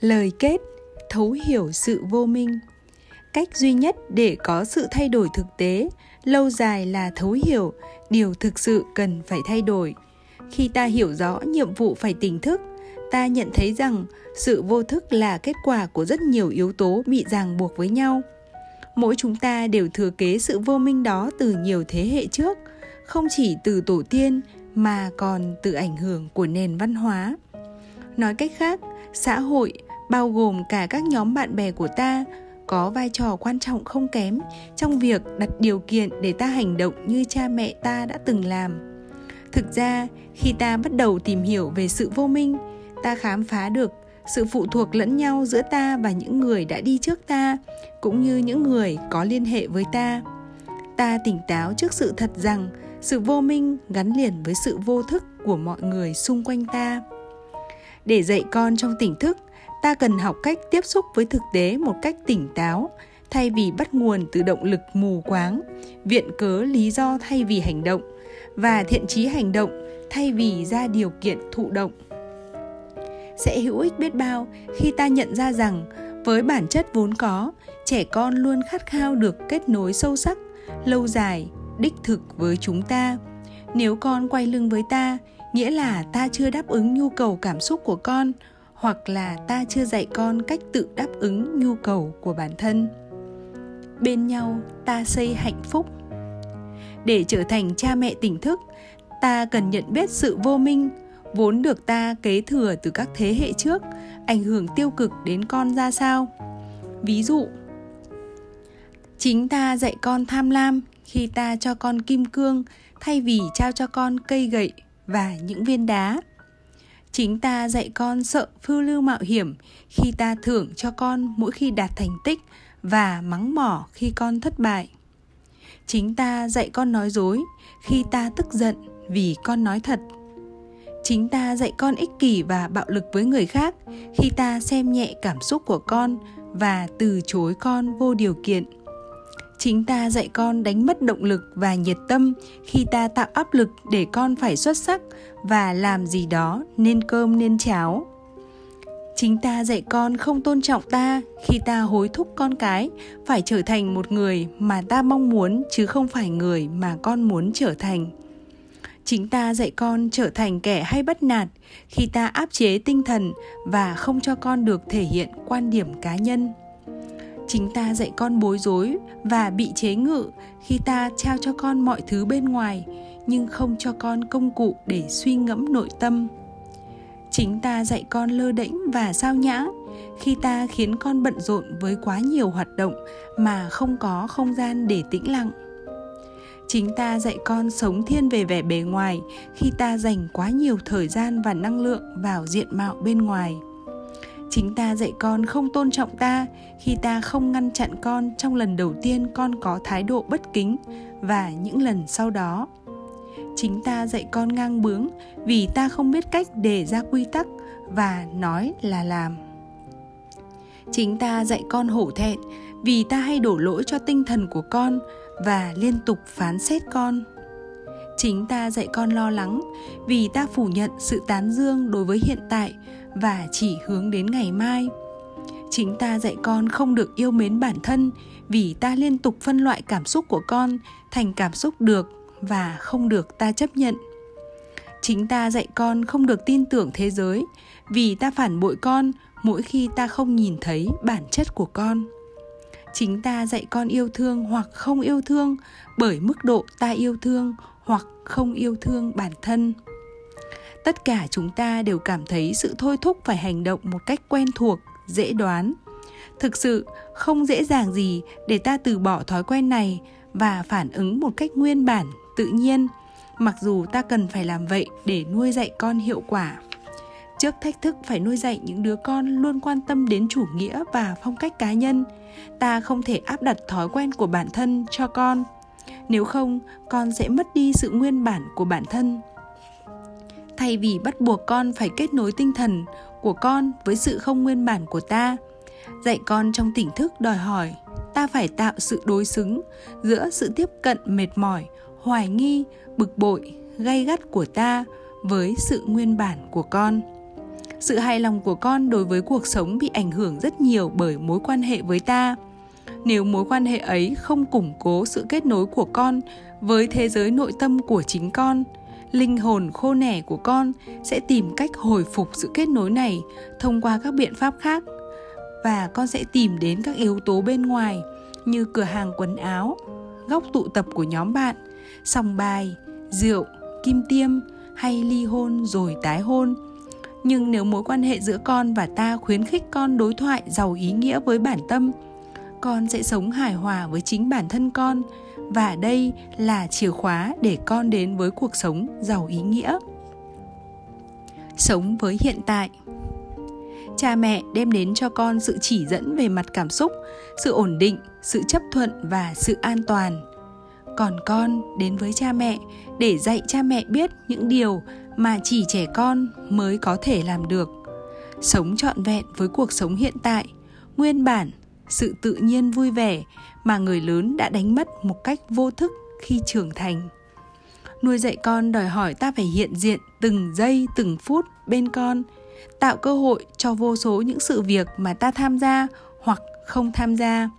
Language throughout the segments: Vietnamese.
lời kết, thấu hiểu sự vô minh. Cách duy nhất để có sự thay đổi thực tế, lâu dài là thấu hiểu, điều thực sự cần phải thay đổi. Khi ta hiểu rõ nhiệm vụ phải tỉnh thức, ta nhận thấy rằng sự vô thức là kết quả của rất nhiều yếu tố bị ràng buộc với nhau. Mỗi chúng ta đều thừa kế sự vô minh đó từ nhiều thế hệ trước, không chỉ từ tổ tiên mà còn từ ảnh hưởng của nền văn hóa. Nói cách khác xã hội, bao gồm cả các nhóm bạn bè của ta, có vai trò quan trọng không kém trong việc đặt điều kiện để ta hành động như cha mẹ ta đã từng làm. Thực ra, khi ta bắt đầu tìm hiểu về sự vô minh, ta khám phá được sự phụ thuộc lẫn nhau giữa ta và những người đã đi trước ta, cũng như những người có liên hệ với ta. Ta tỉnh táo trước sự thật rằng sự vô minh gắn liền với sự vô thức của mọi người xung quanh ta để dạy con trong tỉnh thức, ta cần học cách tiếp xúc với thực tế một cách tỉnh táo. Thay vì bắt nguồn từ động lực mù quáng, viện cớ lý do thay vì hành động và thiện trí hành động thay vì ra điều kiện thụ động. Sẽ hữu ích biết bao khi ta nhận ra rằng với bản chất vốn có, trẻ con luôn khát khao được kết nối sâu sắc, lâu dài, đích thực với chúng ta. Nếu con quay lưng với ta nghĩa là ta chưa đáp ứng nhu cầu cảm xúc của con, hoặc là ta chưa dạy con cách tự đáp ứng nhu cầu của bản thân. Bên nhau ta xây hạnh phúc. Để trở thành cha mẹ tỉnh thức, ta cần nhận biết sự vô minh, vốn được ta kế thừa từ các thế hệ trước, ảnh hưởng tiêu cực đến con ra sao. Ví dụ, chính ta dạy con tham lam khi ta cho con kim cương thay vì trao cho con cây gậy và những viên đá. Chính ta dạy con sợ phiêu lưu mạo hiểm khi ta thưởng cho con mỗi khi đạt thành tích và mắng mỏ khi con thất bại. Chính ta dạy con nói dối khi ta tức giận vì con nói thật. Chính ta dạy con ích kỷ và bạo lực với người khác khi ta xem nhẹ cảm xúc của con và từ chối con vô điều kiện chính ta dạy con đánh mất động lực và nhiệt tâm khi ta tạo áp lực để con phải xuất sắc và làm gì đó nên cơm nên cháo. Chính ta dạy con không tôn trọng ta khi ta hối thúc con cái phải trở thành một người mà ta mong muốn chứ không phải người mà con muốn trở thành. Chính ta dạy con trở thành kẻ hay bắt nạt khi ta áp chế tinh thần và không cho con được thể hiện quan điểm cá nhân chính ta dạy con bối rối và bị chế ngự khi ta trao cho con mọi thứ bên ngoài, nhưng không cho con công cụ để suy ngẫm nội tâm. Chính ta dạy con lơ đễnh và sao nhãng khi ta khiến con bận rộn với quá nhiều hoạt động mà không có không gian để tĩnh lặng. Chính ta dạy con sống thiên về vẻ bề ngoài khi ta dành quá nhiều thời gian và năng lượng vào diện mạo bên ngoài chính ta dạy con không tôn trọng ta khi ta không ngăn chặn con trong lần đầu tiên con có thái độ bất kính và những lần sau đó. Chính ta dạy con ngang bướng vì ta không biết cách đề ra quy tắc và nói là làm. Chính ta dạy con hổ thẹn vì ta hay đổ lỗi cho tinh thần của con và liên tục phán xét con chính ta dạy con lo lắng, vì ta phủ nhận sự tán dương đối với hiện tại và chỉ hướng đến ngày mai. Chính ta dạy con không được yêu mến bản thân, vì ta liên tục phân loại cảm xúc của con thành cảm xúc được và không được ta chấp nhận. Chính ta dạy con không được tin tưởng thế giới, vì ta phản bội con mỗi khi ta không nhìn thấy bản chất của con chính ta dạy con yêu thương hoặc không yêu thương bởi mức độ ta yêu thương hoặc không yêu thương bản thân. Tất cả chúng ta đều cảm thấy sự thôi thúc phải hành động một cách quen thuộc, dễ đoán. Thực sự, không dễ dàng gì để ta từ bỏ thói quen này và phản ứng một cách nguyên bản, tự nhiên, mặc dù ta cần phải làm vậy để nuôi dạy con hiệu quả. Trước thách thức phải nuôi dạy những đứa con luôn quan tâm đến chủ nghĩa và phong cách cá nhân ta không thể áp đặt thói quen của bản thân cho con. Nếu không, con sẽ mất đi sự nguyên bản của bản thân. Thay vì bắt buộc con phải kết nối tinh thần của con với sự không nguyên bản của ta, dạy con trong tỉnh thức đòi hỏi ta phải tạo sự đối xứng giữa sự tiếp cận mệt mỏi, hoài nghi, bực bội, gay gắt của ta với sự nguyên bản của con sự hài lòng của con đối với cuộc sống bị ảnh hưởng rất nhiều bởi mối quan hệ với ta. Nếu mối quan hệ ấy không củng cố sự kết nối của con với thế giới nội tâm của chính con, linh hồn khô nẻ của con sẽ tìm cách hồi phục sự kết nối này thông qua các biện pháp khác. Và con sẽ tìm đến các yếu tố bên ngoài như cửa hàng quần áo, góc tụ tập của nhóm bạn, sòng bài, rượu, kim tiêm hay ly hôn rồi tái hôn nhưng nếu mối quan hệ giữa con và ta khuyến khích con đối thoại, giàu ý nghĩa với bản tâm, con sẽ sống hài hòa với chính bản thân con. Và đây là chìa khóa để con đến với cuộc sống giàu ý nghĩa. Sống với hiện tại. Cha mẹ đem đến cho con sự chỉ dẫn về mặt cảm xúc, sự ổn định, sự chấp thuận và sự an toàn còn con đến với cha mẹ để dạy cha mẹ biết những điều mà chỉ trẻ con mới có thể làm được. Sống trọn vẹn với cuộc sống hiện tại, nguyên bản, sự tự nhiên vui vẻ mà người lớn đã đánh mất một cách vô thức khi trưởng thành. Nuôi dạy con đòi hỏi ta phải hiện diện từng giây, từng phút bên con, tạo cơ hội cho vô số những sự việc mà ta tham gia hoặc không tham gia.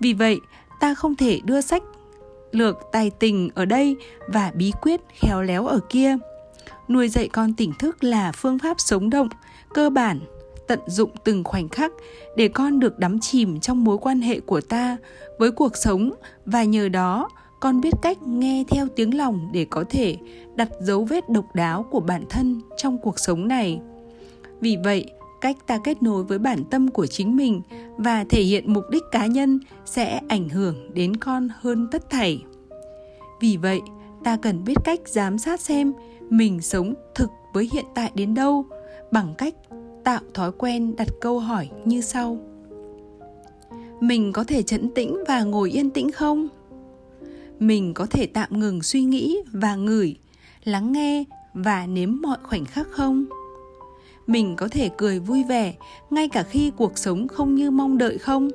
Vì vậy, ta không thể đưa sách lược tài tình ở đây và bí quyết khéo léo ở kia. Nuôi dạy con tỉnh thức là phương pháp sống động, cơ bản, tận dụng từng khoảnh khắc để con được đắm chìm trong mối quan hệ của ta với cuộc sống và nhờ đó con biết cách nghe theo tiếng lòng để có thể đặt dấu vết độc đáo của bản thân trong cuộc sống này. Vì vậy cách ta kết nối với bản tâm của chính mình và thể hiện mục đích cá nhân sẽ ảnh hưởng đến con hơn tất thảy. Vì vậy, ta cần biết cách giám sát xem mình sống thực với hiện tại đến đâu bằng cách tạo thói quen đặt câu hỏi như sau. Mình có thể trấn tĩnh và ngồi yên tĩnh không? Mình có thể tạm ngừng suy nghĩ và ngửi, lắng nghe và nếm mọi khoảnh khắc không? Mình có thể cười vui vẻ, ngay cả khi cuộc sống không như mong đợi không?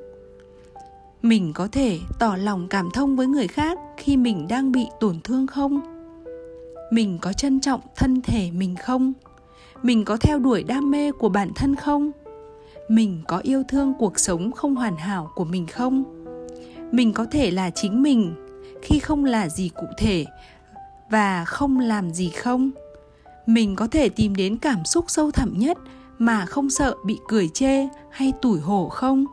Mình có thể tỏ lòng cảm thông với người khác khi mình đang bị tổn thương không? Mình có trân trọng thân thể mình không? Mình có theo đuổi đam mê của bản thân không? Mình có yêu thương cuộc sống không hoàn hảo của mình không? Mình có thể là chính mình khi không là gì cụ thể và không làm gì không? Mình có thể tìm đến cảm xúc sâu thẳm nhất mà không sợ bị cười chê hay tủi hổ không?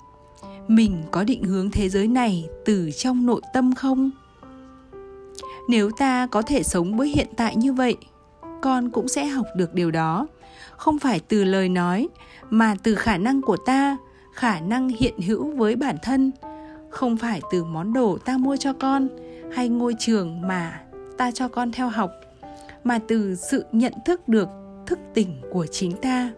Mình có định hướng thế giới này từ trong nội tâm không? Nếu ta có thể sống với hiện tại như vậy, con cũng sẽ học được điều đó. Không phải từ lời nói, mà từ khả năng của ta, khả năng hiện hữu với bản thân. Không phải từ món đồ ta mua cho con hay ngôi trường mà ta cho con theo học mà từ sự nhận thức được thức tỉnh của chính ta.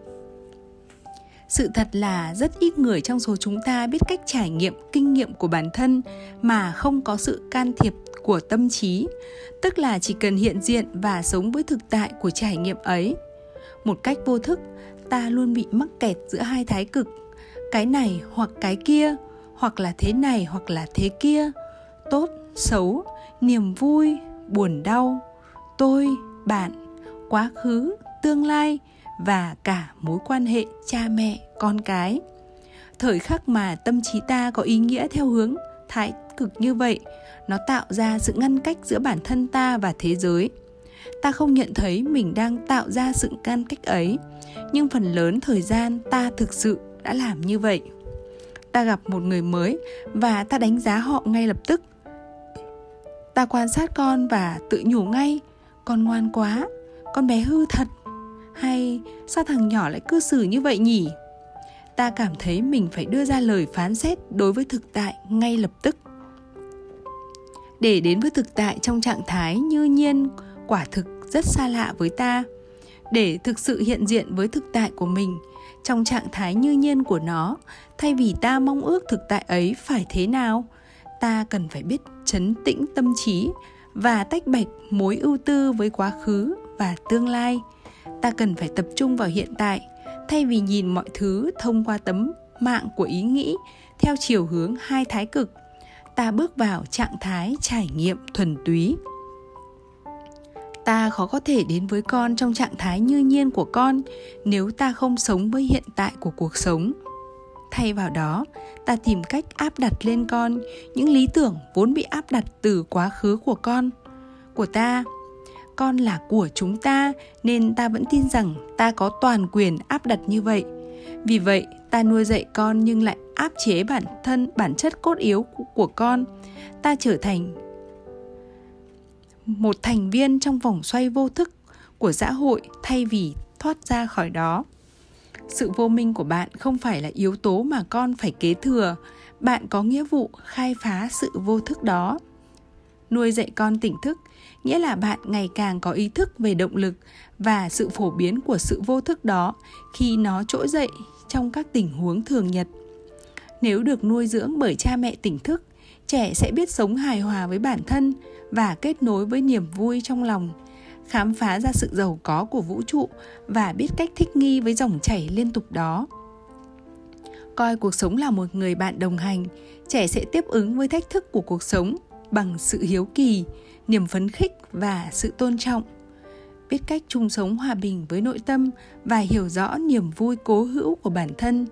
Sự thật là rất ít người trong số chúng ta biết cách trải nghiệm kinh nghiệm của bản thân mà không có sự can thiệp của tâm trí, tức là chỉ cần hiện diện và sống với thực tại của trải nghiệm ấy. Một cách vô thức, ta luôn bị mắc kẹt giữa hai thái cực, cái này hoặc cái kia, hoặc là thế này hoặc là thế kia. Tốt, xấu, niềm vui, buồn đau, tôi bạn, quá khứ, tương lai và cả mối quan hệ cha mẹ, con cái. Thời khắc mà tâm trí ta có ý nghĩa theo hướng thái cực như vậy, nó tạo ra sự ngăn cách giữa bản thân ta và thế giới. Ta không nhận thấy mình đang tạo ra sự ngăn cách ấy, nhưng phần lớn thời gian ta thực sự đã làm như vậy. Ta gặp một người mới và ta đánh giá họ ngay lập tức. Ta quan sát con và tự nhủ ngay con ngoan quá, con bé hư thật. Hay sao thằng nhỏ lại cư xử như vậy nhỉ? Ta cảm thấy mình phải đưa ra lời phán xét đối với thực tại ngay lập tức. Để đến với thực tại trong trạng thái như nhiên, quả thực rất xa lạ với ta. Để thực sự hiện diện với thực tại của mình, trong trạng thái như nhiên của nó, thay vì ta mong ước thực tại ấy phải thế nào, ta cần phải biết chấn tĩnh tâm trí và tách bạch mối ưu tư với quá khứ và tương lai. Ta cần phải tập trung vào hiện tại, thay vì nhìn mọi thứ thông qua tấm mạng của ý nghĩ theo chiều hướng hai thái cực. Ta bước vào trạng thái trải nghiệm thuần túy. Ta khó có thể đến với con trong trạng thái như nhiên của con nếu ta không sống với hiện tại của cuộc sống thay vào đó, ta tìm cách áp đặt lên con những lý tưởng vốn bị áp đặt từ quá khứ của con, của ta. Con là của chúng ta nên ta vẫn tin rằng ta có toàn quyền áp đặt như vậy. Vì vậy, ta nuôi dạy con nhưng lại áp chế bản thân, bản chất cốt yếu của con. Ta trở thành một thành viên trong vòng xoay vô thức của xã hội thay vì thoát ra khỏi đó sự vô minh của bạn không phải là yếu tố mà con phải kế thừa. Bạn có nghĩa vụ khai phá sự vô thức đó. Nuôi dạy con tỉnh thức nghĩa là bạn ngày càng có ý thức về động lực và sự phổ biến của sự vô thức đó khi nó trỗi dậy trong các tình huống thường nhật. Nếu được nuôi dưỡng bởi cha mẹ tỉnh thức, trẻ sẽ biết sống hài hòa với bản thân và kết nối với niềm vui trong lòng khám phá ra sự giàu có của vũ trụ và biết cách thích nghi với dòng chảy liên tục đó. Coi cuộc sống là một người bạn đồng hành, trẻ sẽ tiếp ứng với thách thức của cuộc sống bằng sự hiếu kỳ, niềm phấn khích và sự tôn trọng. Biết cách chung sống hòa bình với nội tâm và hiểu rõ niềm vui cố hữu của bản thân.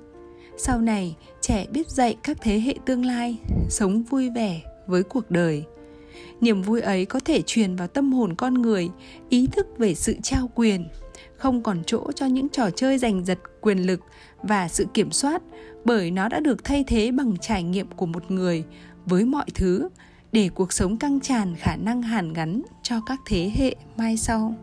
Sau này, trẻ biết dạy các thế hệ tương lai sống vui vẻ với cuộc đời niềm vui ấy có thể truyền vào tâm hồn con người, ý thức về sự trao quyền, không còn chỗ cho những trò chơi giành giật quyền lực và sự kiểm soát, bởi nó đã được thay thế bằng trải nghiệm của một người với mọi thứ để cuộc sống căng tràn khả năng hàn gắn cho các thế hệ mai sau.